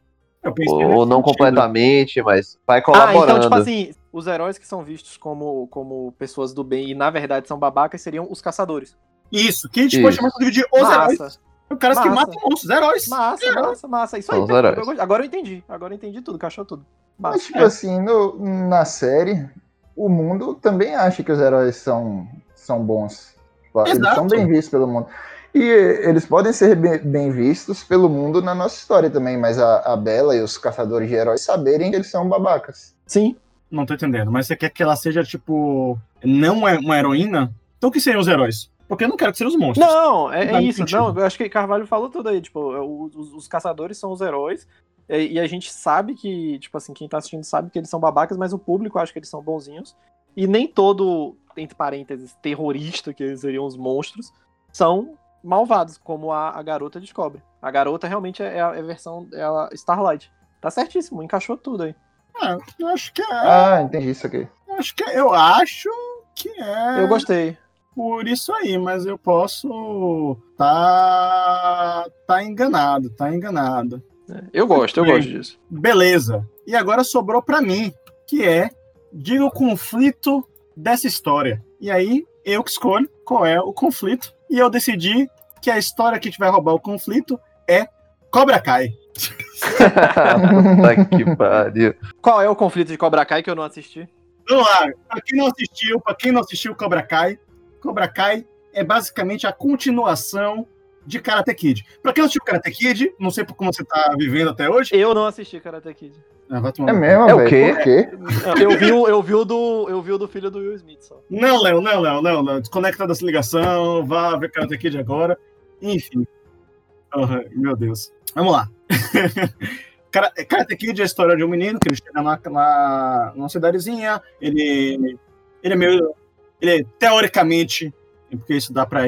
Eu pensei Ou, não sentido. completamente, mas vai Ah, colaborando. então, tipo assim, os heróis que são vistos como, como pessoas do bem e na verdade são babacas seriam os caçadores. Isso, que a gente pode Isso. chamar inclusive de os heróis. Massa, Os caras que Massa. matam monstros, heróis. massa, massa, massa. Isso aí, São heróis. Eu- agora eu entendi. Agora eu entendi tudo, cachou tudo. Mas, Massa. tipo é. assim, no- na série, o mundo também acha que os heróis são, são bons. Tipo, Eles Exato. são bem vistos pelo mundo. E eles podem ser bem, bem vistos pelo mundo na nossa história também, mas a, a Bela e os caçadores de heróis saberem que eles são babacas. Sim. Não tô entendendo. Mas você quer que ela seja, tipo, não é uma heroína? Então que seriam os heróis? Porque eu não quero que sejam os monstros. Não, é, Não é isso. sentido. Não, eu acho que Carvalho falou tudo aí. Tipo, é, os, os caçadores são os heróis. E, e a gente sabe que, tipo assim, quem tá assistindo sabe que eles são babacas, mas o público acha que eles são bonzinhos. E nem todo, entre parênteses, terrorista, que eles seriam os monstros, são malvados, como a, a garota descobre. A garota realmente é a, é a versão é a Starlight. Tá certíssimo, encaixou tudo aí. Ah, eu acho que é. Ah, entendi isso aqui. eu Acho que é, eu acho que é. Eu gostei. por isso aí, mas eu posso tá tá enganado, tá enganado. Eu gosto, eu Bem. gosto disso. Beleza. E agora sobrou pra mim, que é diga o conflito dessa história. E aí eu que escolho qual é o conflito e eu decidi que a história que vai roubar o conflito é Cobra Kai. Puta que pariu. Qual é o conflito de Cobra Kai que eu não assisti? Vamos lá, pra quem não assistiu, pra quem não assistiu Cobra Kai, Cobra Kai é basicamente a continuação de Karate Kid. Pra quem não assistiu Karate Kid, não sei por como você tá vivendo até hoje. Eu não assisti Karate Kid. Ah, É mesmo, É o quê? Por quê? Eu vi, o- eu vi o do, eu vi o do filho do Will Smith só. Não, Léo, não, Léo, não, não. Desconecta dessa ligação, vá ver Karate Kid agora. Enfim. Aham, meu Deus. Vamos lá. *laughs* Kara- Karate Kid é a história de um menino que ele chega na, na, numa cidadezinha, ele, ele é meio. Ele é, teoricamente, porque isso dá pra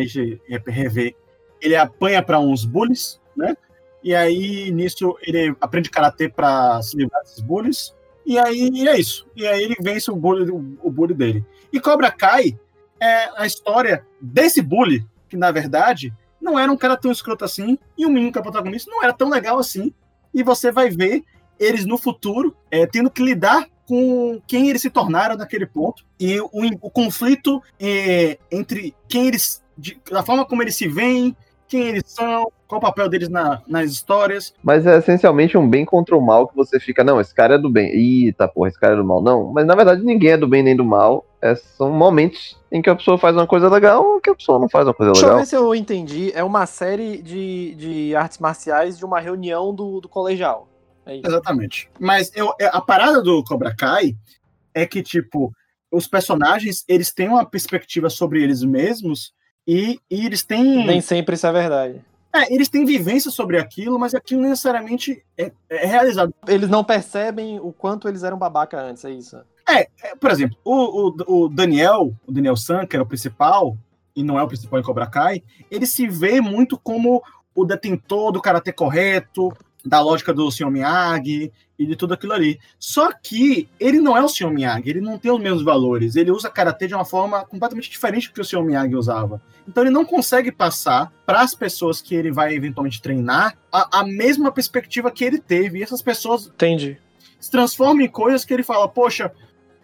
rever, ele apanha pra uns bullies, né? E aí, nisso, ele aprende karatê pra se livrar desses bullies. E aí e é isso. E aí ele vence o bully, o bully dele. E Cobra Kai é a história desse bully, que na verdade não era um cara tão escroto assim, e o menino que é protagonista não era tão legal assim. E você vai ver eles no futuro é, tendo que lidar com quem eles se tornaram naquele ponto e o, o conflito é, entre quem eles, de, da forma como eles se veem, quem eles são, qual o papel deles na, nas histórias. Mas é essencialmente um bem contra o mal que você fica, não, esse cara é do bem. Eita, porra, esse cara é do mal. Não, mas na verdade ninguém é do bem nem do mal. É, são momentos em que a pessoa faz uma coisa legal ou que a pessoa não faz uma coisa Deixa legal. eu ver se eu entendi. É uma série de, de artes marciais de uma reunião do, do colegial. É isso. Exatamente. Mas eu, é, a parada do Cobra Kai é que, tipo, os personagens, eles têm uma perspectiva sobre eles mesmos e, e eles têm... Nem sempre isso é verdade. É, eles têm vivência sobre aquilo, mas aquilo necessariamente é, é realizado. Eles não percebem o quanto eles eram babaca antes, é isso. É, é, por exemplo, o, o, o Daniel, o Daniel San, que era o principal, e não é o principal em Cobra Kai, ele se vê muito como o detentor do karatê correto, da lógica do Sr. Miyagi e de tudo aquilo ali. Só que ele não é o Sr. Miyagi, ele não tem os mesmos valores. Ele usa karatê de uma forma completamente diferente do que o Sr. Miyagi usava. Então ele não consegue passar para as pessoas que ele vai eventualmente treinar a, a mesma perspectiva que ele teve. E essas pessoas Entendi. se transformam em coisas que ele fala, poxa,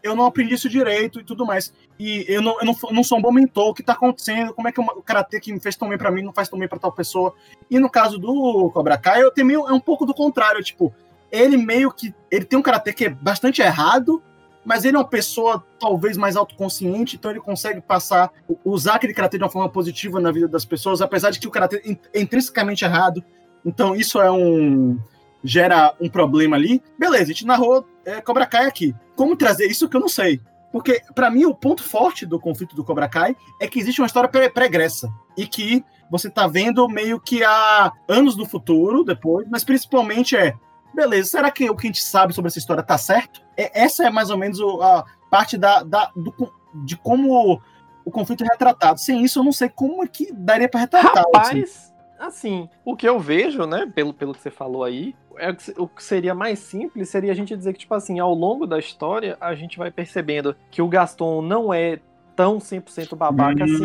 eu não aprendi isso direito e tudo mais. E eu não, eu não, não sou um bom mentor, o que tá acontecendo? Como é que o karatê que me fez tão bem pra mim não faz tão bem pra tal pessoa? E no caso do Cobra Kai, eu tenho meio, é um pouco do contrário, tipo, ele meio que. Ele tem um karatê que é bastante errado, mas ele é uma pessoa talvez mais autoconsciente, então ele consegue passar, usar aquele karatê de uma forma positiva na vida das pessoas, apesar de que o karatê é intrinsecamente errado. Então isso é um. Gera um problema ali. Beleza, a gente narrou é, Cobra Kai aqui. Como trazer isso que eu não sei. Porque, para mim, o ponto forte do conflito do Cobra Kai é que existe uma história pre pregressa. E que você tá vendo meio que há anos no futuro, depois, mas principalmente é. Beleza, será que o que a gente sabe sobre essa história tá certo? É, essa é mais ou menos a parte da, da do, de como o conflito é retratado. Sem isso, eu não sei como é que daria para retratar. Rapaz, assim. assim, o que eu vejo, né, pelo, pelo que você falou aí, é o que- seria mais simples seria a gente dizer que, tipo assim, ao longo da história, a gente vai percebendo que o Gaston não é tão 100% babaca assim,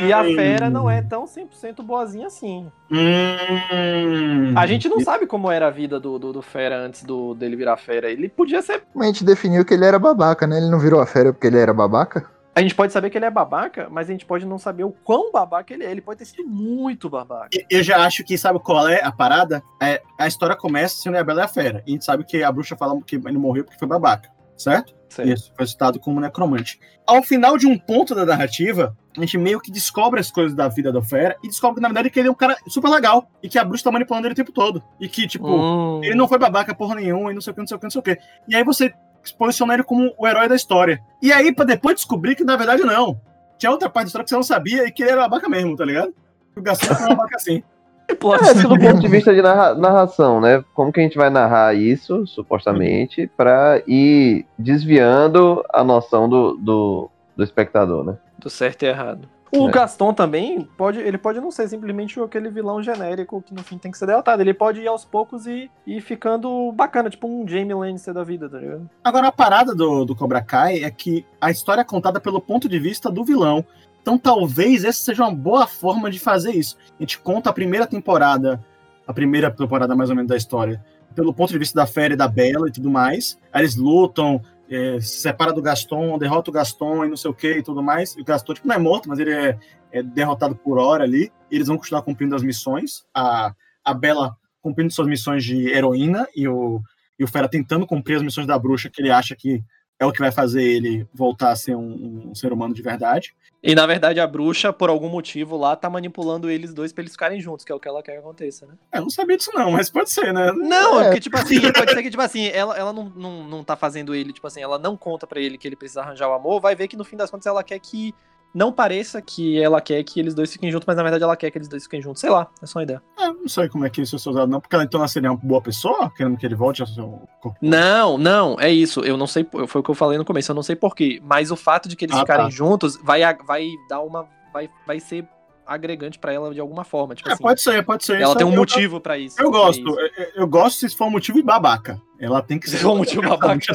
e, e a Fera não é tão 100% boazinha assim. Hum. A gente não sabe como era a vida do, do, do Fera antes do, dele virar Fera. Ele podia ser. Mas a gente definiu que ele era babaca, né? Ele não virou a fera porque ele era babaca? A gente pode saber que ele é babaca, mas a gente pode não saber o quão babaca ele é. Ele pode ter sido muito babaca. Eu já acho que, sabe qual é a parada? É, a história começa sendo a Bela e a Fera. E a gente sabe que a bruxa fala que ele morreu porque foi babaca, certo? Certo. Isso, foi citado como necromante. Ao final de um ponto da narrativa, a gente meio que descobre as coisas da vida da Fera e descobre que, na verdade, que ele é um cara super legal e que a bruxa tá manipulando ele o tempo todo. E que, tipo, Hum. ele não foi babaca porra nenhuma e não sei o que, não sei o que, não sei o que. E aí você posiciona ele como o herói da história. E aí, pra depois descobrir que, na verdade, não. Tinha outra parte da história que você não sabia e que ele era babaca mesmo, tá ligado? O Gaston foi babaca assim. *laughs* É, isso do ponto de vista de narra- narração, né? Como que a gente vai narrar isso, supostamente, pra ir desviando a noção do, do, do espectador, né? do certo e errado. O É. Gaston também pode, ele pode não ser simplesmente aquele vilão genérico que no fim tem que ser derrotado. Ele pode ir aos poucos e ir ficando bacana, tipo um Jamie Lannister da vida, tá ligado? Agora, a parada do, do Cobra Kai é que a história é contada pelo ponto de vista do vilão. Então, talvez essa seja uma boa forma de fazer isso. A gente conta a primeira temporada, a primeira temporada mais ou menos da história, pelo ponto de vista da Fera e da Bela e tudo mais. Aí eles lutam, é, se separa do Gaston, derrota o Gaston e não sei o que e tudo mais. E o Gaston, tipo, não é morto, mas ele é, é derrotado por hora ali. Eles vão continuar cumprindo as missões. A, a Bela cumprindo suas missões de heroína e o, e o Fera tentando cumprir as missões da bruxa que ele acha que é o que vai fazer ele voltar a ser um, um ser humano de verdade. E na verdade a bruxa, por algum motivo lá, tá manipulando eles dois pra eles ficarem juntos, que é o que ela quer que aconteça, né? É, Eu não sabia disso não, mas pode ser, né? Não, É. porque, tipo assim, *laughs* pode ser que, tipo assim, ela, ela não, não, não tá fazendo ele, tipo assim, ela não conta pra ele que ele precisa arranjar o amor, vai ver que no fim das contas ela quer que não pareça que ela quer que eles dois fiquem juntos, mas na verdade ela quer que eles dois fiquem juntos. Sei lá, é só uma ideia. É, não sei como é que isso é usado não, porque ela então ela seria uma boa pessoa, querendo que ele volte ao seu corpo. Não, não, é isso. Eu não sei, foi o que eu falei no começo, eu não sei porquê, mas o fato de que eles Ah, ficarem tá. juntos vai, vai dar uma. Vai, vai ser agregante pra ela de alguma forma. Tipo É, assim, pode ser, pode ser. ela tem um eu- motivo pra isso. Eu, gosto, isso. eu, eu gosto se for um motivo e babaca. Ela tem que *laughs* ser. Como tio babaca.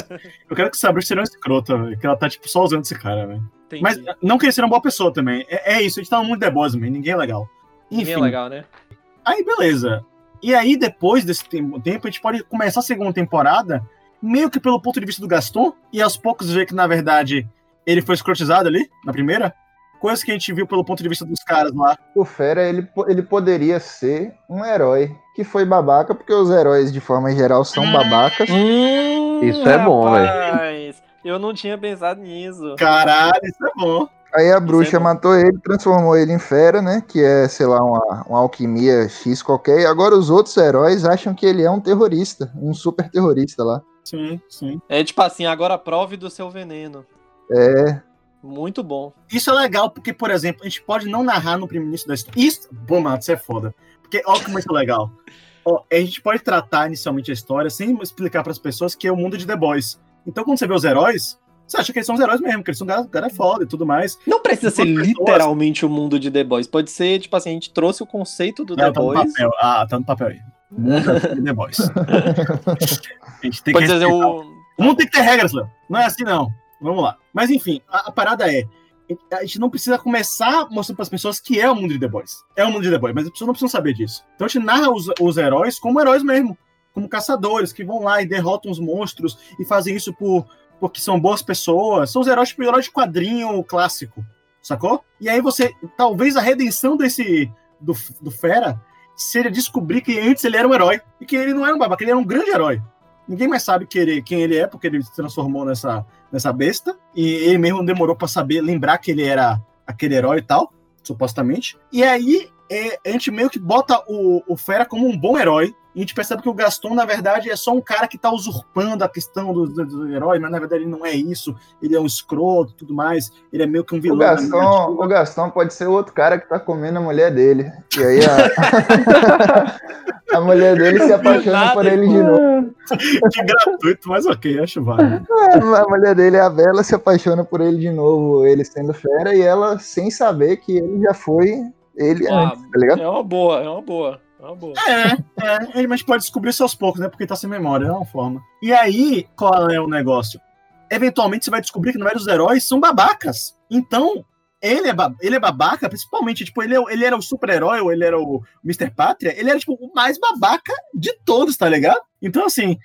Eu quero que essa bruxa seja uma escrota, velho. Que ela tá, tipo, só usando esse cara, velho. Mas não que ele seja uma boa pessoa também. É, é isso, a gente tá no mundo de Boys, man. Ninguém é legal. Enfim. Ninguém é legal, né? Aí, beleza. E aí, depois desse tempo, tempo, a gente pode começar a segunda temporada meio que pelo ponto de vista do Gaston, e aos poucos ver que, na verdade, ele foi escrotizado ali, na primeira. Coisa que a gente viu pelo ponto de vista dos caras lá. O Fera, ele, ele poderia ser um herói que foi babaca, porque os heróis, de forma geral, são babacas. Hum, Isso é bom, velho. Eu não tinha pensado nisso. Caralho, isso é bom. Aí a bruxa bom. matou ele, transformou ele em fera, né? Que é, sei lá, uma, uma alquimia X qualquer. E agora os outros heróis acham que ele é um terrorista, um super terrorista lá. Sim, sim. É tipo assim, agora prove do seu veneno. É, Muito bom. Isso é legal, porque, por exemplo, a gente pode não narrar no primeiro início da história. Isso, bom, mano, isso é foda. Porque, olha como isso é legal. Ó, a gente pode tratar inicialmente a história sem explicar para as pessoas que é o mundo de The Boys. Então, quando você vê os heróis, você acha que eles são os heróis mesmo, que eles são cara, cara foda e tudo mais. Não precisa ser pessoas- literalmente o mundo de The Boys. Pode ser, tipo assim, a gente trouxe o conceito do The Não, tá no Boys. papel. Ah, tá no papel aí. O mundo é de The Boys. *laughs* A gente tem que Pode ser respeitar o. O mundo tem que ter regras, Léo. Não é assim, não. Vamos lá. Mas enfim, a, a parada é. A gente não precisa começar mostrando para as pessoas que é o mundo de The Boys. É o mundo de The Boys, mas as pessoas não precisam saber disso. Então a gente narra os, os heróis como heróis mesmo. Como caçadores que vão lá e derrotam os monstros e fazem isso por, porque são boas pessoas. São os heróis, tipo, heróis de quadrinho clássico. Sacou? E aí você. Talvez a redenção desse. do, do Fera seja descobrir que antes ele era um herói. E que ele não era um babaca, ele era um grande herói. Ninguém mais sabe que ele- quem ele é, porque ele se transformou nessa, nessa besta. E ele mesmo demorou pra saber, lembrar que ele era aquele herói e tal, supostamente. E aí é, a gente meio que bota o, o Fera como um bom herói. E a gente percebe que o Gaston, na verdade, é só um cara que tá usurpando a questão do, do, do herói, mas na verdade ele não é isso. Ele é um escroto e tudo mais. Ele é meio que um o vilão. da Gastão, narrativa. o Gastão pode ser o outro cara que tá comendo a mulher dele. E aí a, *laughs* a mulher dele se apaixona por ele de novo. Que gratuito, mas ok, acho válido. A mulher dele, a Bela, se apaixona por ele de novo, ele sendo fera, e ela sem saber que ele já foi ele Ah, antes, tá ligado? É uma boa, é uma boa. É uma boa. É, é, ele- mas pode descobrir isso aos poucos, né? Porque tá sem memória, é uma forma. E aí, qual é o negócio? Eventualmente você vai descobrir que, na verdade, os heróis são babacas. Então, ele é, ba- ele é babaca, principalmente, tipo, ele, é- ele era o super-herói, ou ele era o Mr. Pátria, ele era, tipo, o mais babaca de todos, tá ligado? Então, assim,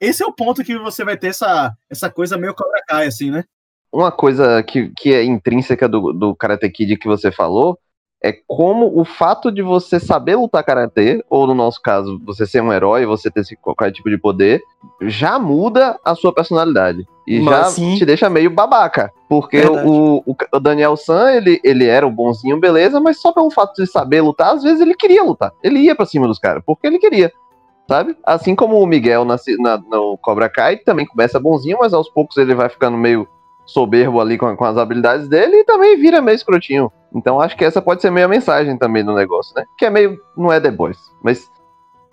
esse é o ponto que você vai ter essa, essa coisa meio Cobra Kai, assim, né? Uma coisa que, que é intrínseca do, do Karate Kid que você falou é como o fato de você saber lutar karatê, ou no nosso caso, você ser um herói, você ter esse, qualquer tipo de poder, já muda a sua personalidade. E Mas já sim. te deixa meio babaca. Porque o, o, o Daniel San, ele, ele era o bonzinho, beleza, mas só pelo fato de saber lutar, às vezes ele queria lutar. Ele ia pra cima dos caras, porque ele queria. Sabe? Assim como o Miguel na, na- no Cobra Kai também começa bonzinho, mas aos poucos ele vai ficando meio soberbo ali com, com as habilidades dele e também vira meio escrotinho. Então acho que essa pode ser meio a mensagem também do negócio, né? Que é meio. Não é The Boys, mas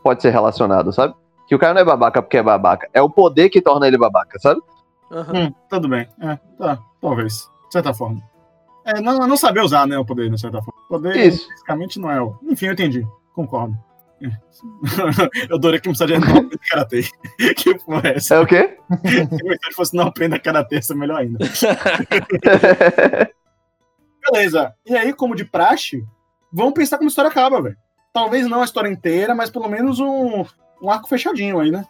pode ser relacionado, sabe? Que o cara não é babaca porque é babaca. É o poder que torna ele babaca, sabe? Aham. Hum, tudo bem. É, tá, talvez. De certa forma. É, não, não saber usar, né, o poder, de certa forma. O poder, Isso. fisicamente, não é o... Enfim, eu entendi. Concordo. *laughs* Eu adorei que mensagem não aprenda karatê. *laughs* que porra é essa? É o quê? Se a mensagem fosse não aprenda karatê, isso é melhor ainda. *laughs* Beleza. E aí, como de praxe, vamos pensar como a história acaba, velho. Talvez não a história inteira, mas pelo menos um, um arco fechadinho aí, né?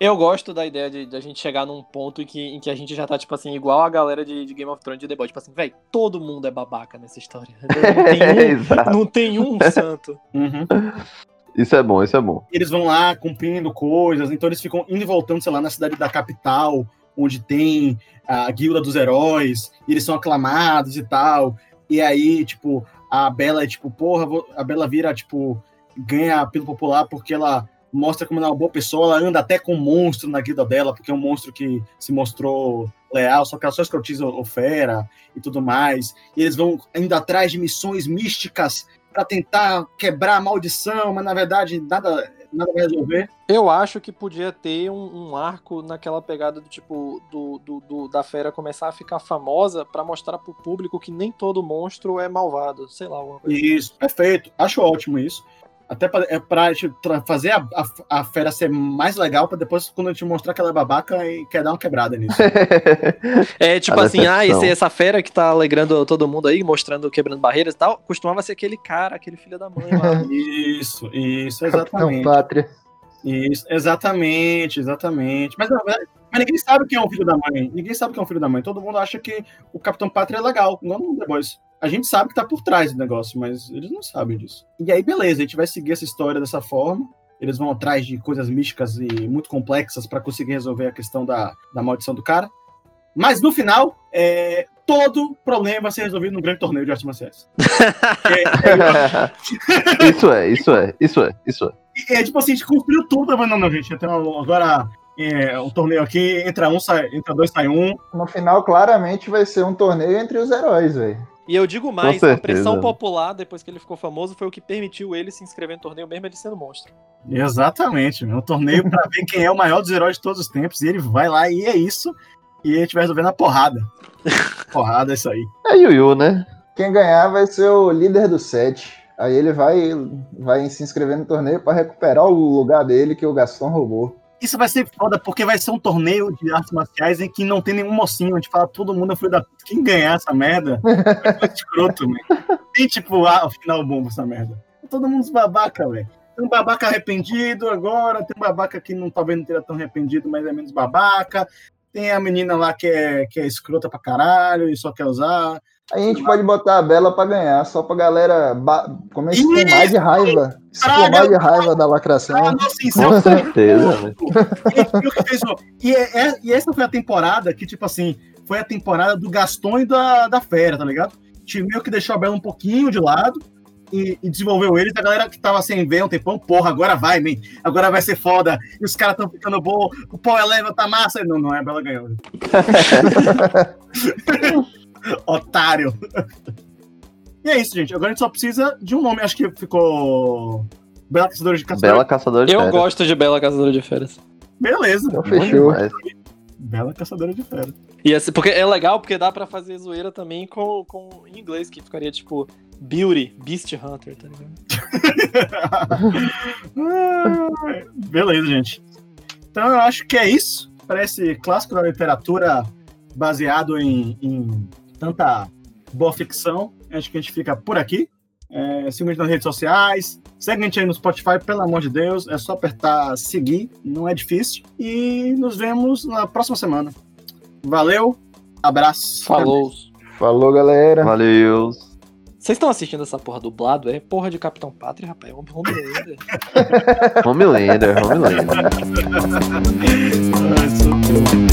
Eu gosto da ideia de, de a gente chegar num ponto em que, em que a gente já tá, tipo assim, igual a galera de, de Game of Thrones de The Boys. Tipo assim, velho, todo mundo é babaca nessa história. Não tem um, não tem um santo. Uhum. Isso é bom, isso é bom. eles vão lá cumprindo coisas, então eles ficam indo e voltando, sei lá, na cidade da capital, onde tem a guilda dos heróis, e eles são aclamados e tal. E aí, tipo, a Bela é tipo, porra, a Bela vira, tipo, ganha apelo popular porque ela mostra como ela é uma boa pessoa, ela anda até com um monstro na guilda dela, porque é um monstro que se mostrou leal, só que ela só escrotiza o Fera e tudo mais. E eles vão indo atrás de missões místicas para tentar quebrar a maldição, mas na verdade nada, nada vai resolver. Eu acho que podia ter um, um arco naquela pegada do tipo do, do, do- da fera começar a ficar famosa pra mostrar pro público que nem todo monstro é malvado, sei lá, alguma coisa. Isso, perfeito. Acho ótimo isso. Até pra, é pra tra- fazer a, a, a fera ser mais legal, pra depois, quando a gente mostrar que ela é babaca, e quer dar uma quebrada nisso. *laughs* É tipo A assim, ah, decepção. esse, essa fera que tá alegrando todo mundo aí, mostrando, quebrando barreiras e tal, costumava ser aquele cara, aquele filho da mãe lá. *laughs* isso, isso, Capitão exatamente. Pátria. Isso, exatamente, exatamente. Mas, mas ninguém sabe quem é um filho da mãe. Ninguém sabe quem é um filho da mãe. Todo mundo acha que o Capitão Pátria é legal, no The Boys. A gente sabe que tá por trás do negócio, mas eles não sabem disso. E aí, beleza, a gente vai seguir essa história dessa forma. Eles vão atrás de coisas místicas e muito complexas pra conseguir resolver a questão da, da maldição do cara. Mas no final, é, todo problema vai ser resolvido num grande torneio de artes marciais. *laughs* É, é, isso é, isso é, isso é, isso é. é tipo assim, a gente construiu tudo, mas não, não, gente. Então, agora é, um torneio aqui, entra um, sai, entra dois, sai um. No final, claramente, vai ser um torneio entre os heróis, velho. E eu digo mais, a pressão popular, depois que ele ficou famoso, foi o que permitiu ele se inscrever no torneio, mesmo ele sendo monstro. Exatamente, meu. um torneio pra ver quem é o maior dos heróis de todos os tempos. E ele vai lá e é isso. E a gente vai resolver na porrada. *laughs* porrada, é isso aí. É Yu Yu, né? Quem ganhar vai ser o líder do set. Aí ele vai, vai se inscrever no torneio pra recuperar o lugar dele que o Gaston roubou. Isso vai ser foda, porque vai ser um torneio de artes marciais em que não tem nenhum mocinho. A gente fala, todo mundo é filho da. Quem ganhar essa merda vai *laughs* ser escroto, velho. Tem tipo, ah, o final bom essa merda. Todo mundo babaca, velho. Tem um babaca arrependido agora, tem um babaca que não, talvez não tenha tão arrependido, mas é menos babaca. Tem a menina lá que é, que é escrota pra caralho e só quer usar. Aí a gente pode botar a Bela pra ganhar, só pra galera ba- começar a espumar de raiva. Espumar de raiva da lacração. Ah, nossa, Com certeza? E, é- é- e essa foi a temporada que, tipo assim, foi a temporada do Gaston e da, da Fera, tá ligado? Tipo, meio que deixou a Bela um pouquinho de lado e, e desenvolveu eles. A galera que tava sem ver um tempão, porra, agora vai, man. Agora vai ser foda. E os caras tão ficando bom. O pau eleva, tá massa. Não, não é, a Bela ganhou. *laughs* *laughs* Otário. E é isso, gente. Agora a gente só precisa de um nome. Acho que ficou. Bela Caçadora de Caçadora. Bela caçadora de Eu férias. gosto de Bela Caçadora de Férias. Beleza. Então fechou. Bela Caçadora de Fera. E assim, porque é legal porque dá pra fazer zoeira também com, com em inglês, que ficaria tipo Beauty, Beast Hunter, tá ligado? *laughs* Beleza, gente. Então eu acho que é isso. Parece clássico da literatura baseado em, em tanta boa ficção. Acho que a gente fica por aqui. É, siga a gente nas redes sociais. Segue a gente aí no Spotify, pelo amor de Deus. É só apertar seguir, não é difícil. E nos vemos na próxima semana. Valeu, abraço. Falou. Falou, galera. Valeu. Vocês estão assistindo essa porra dublado? É porra de Capitão Pátria, rapaz. É Homelander. *laughs* Homelander, Homelander. *laughs*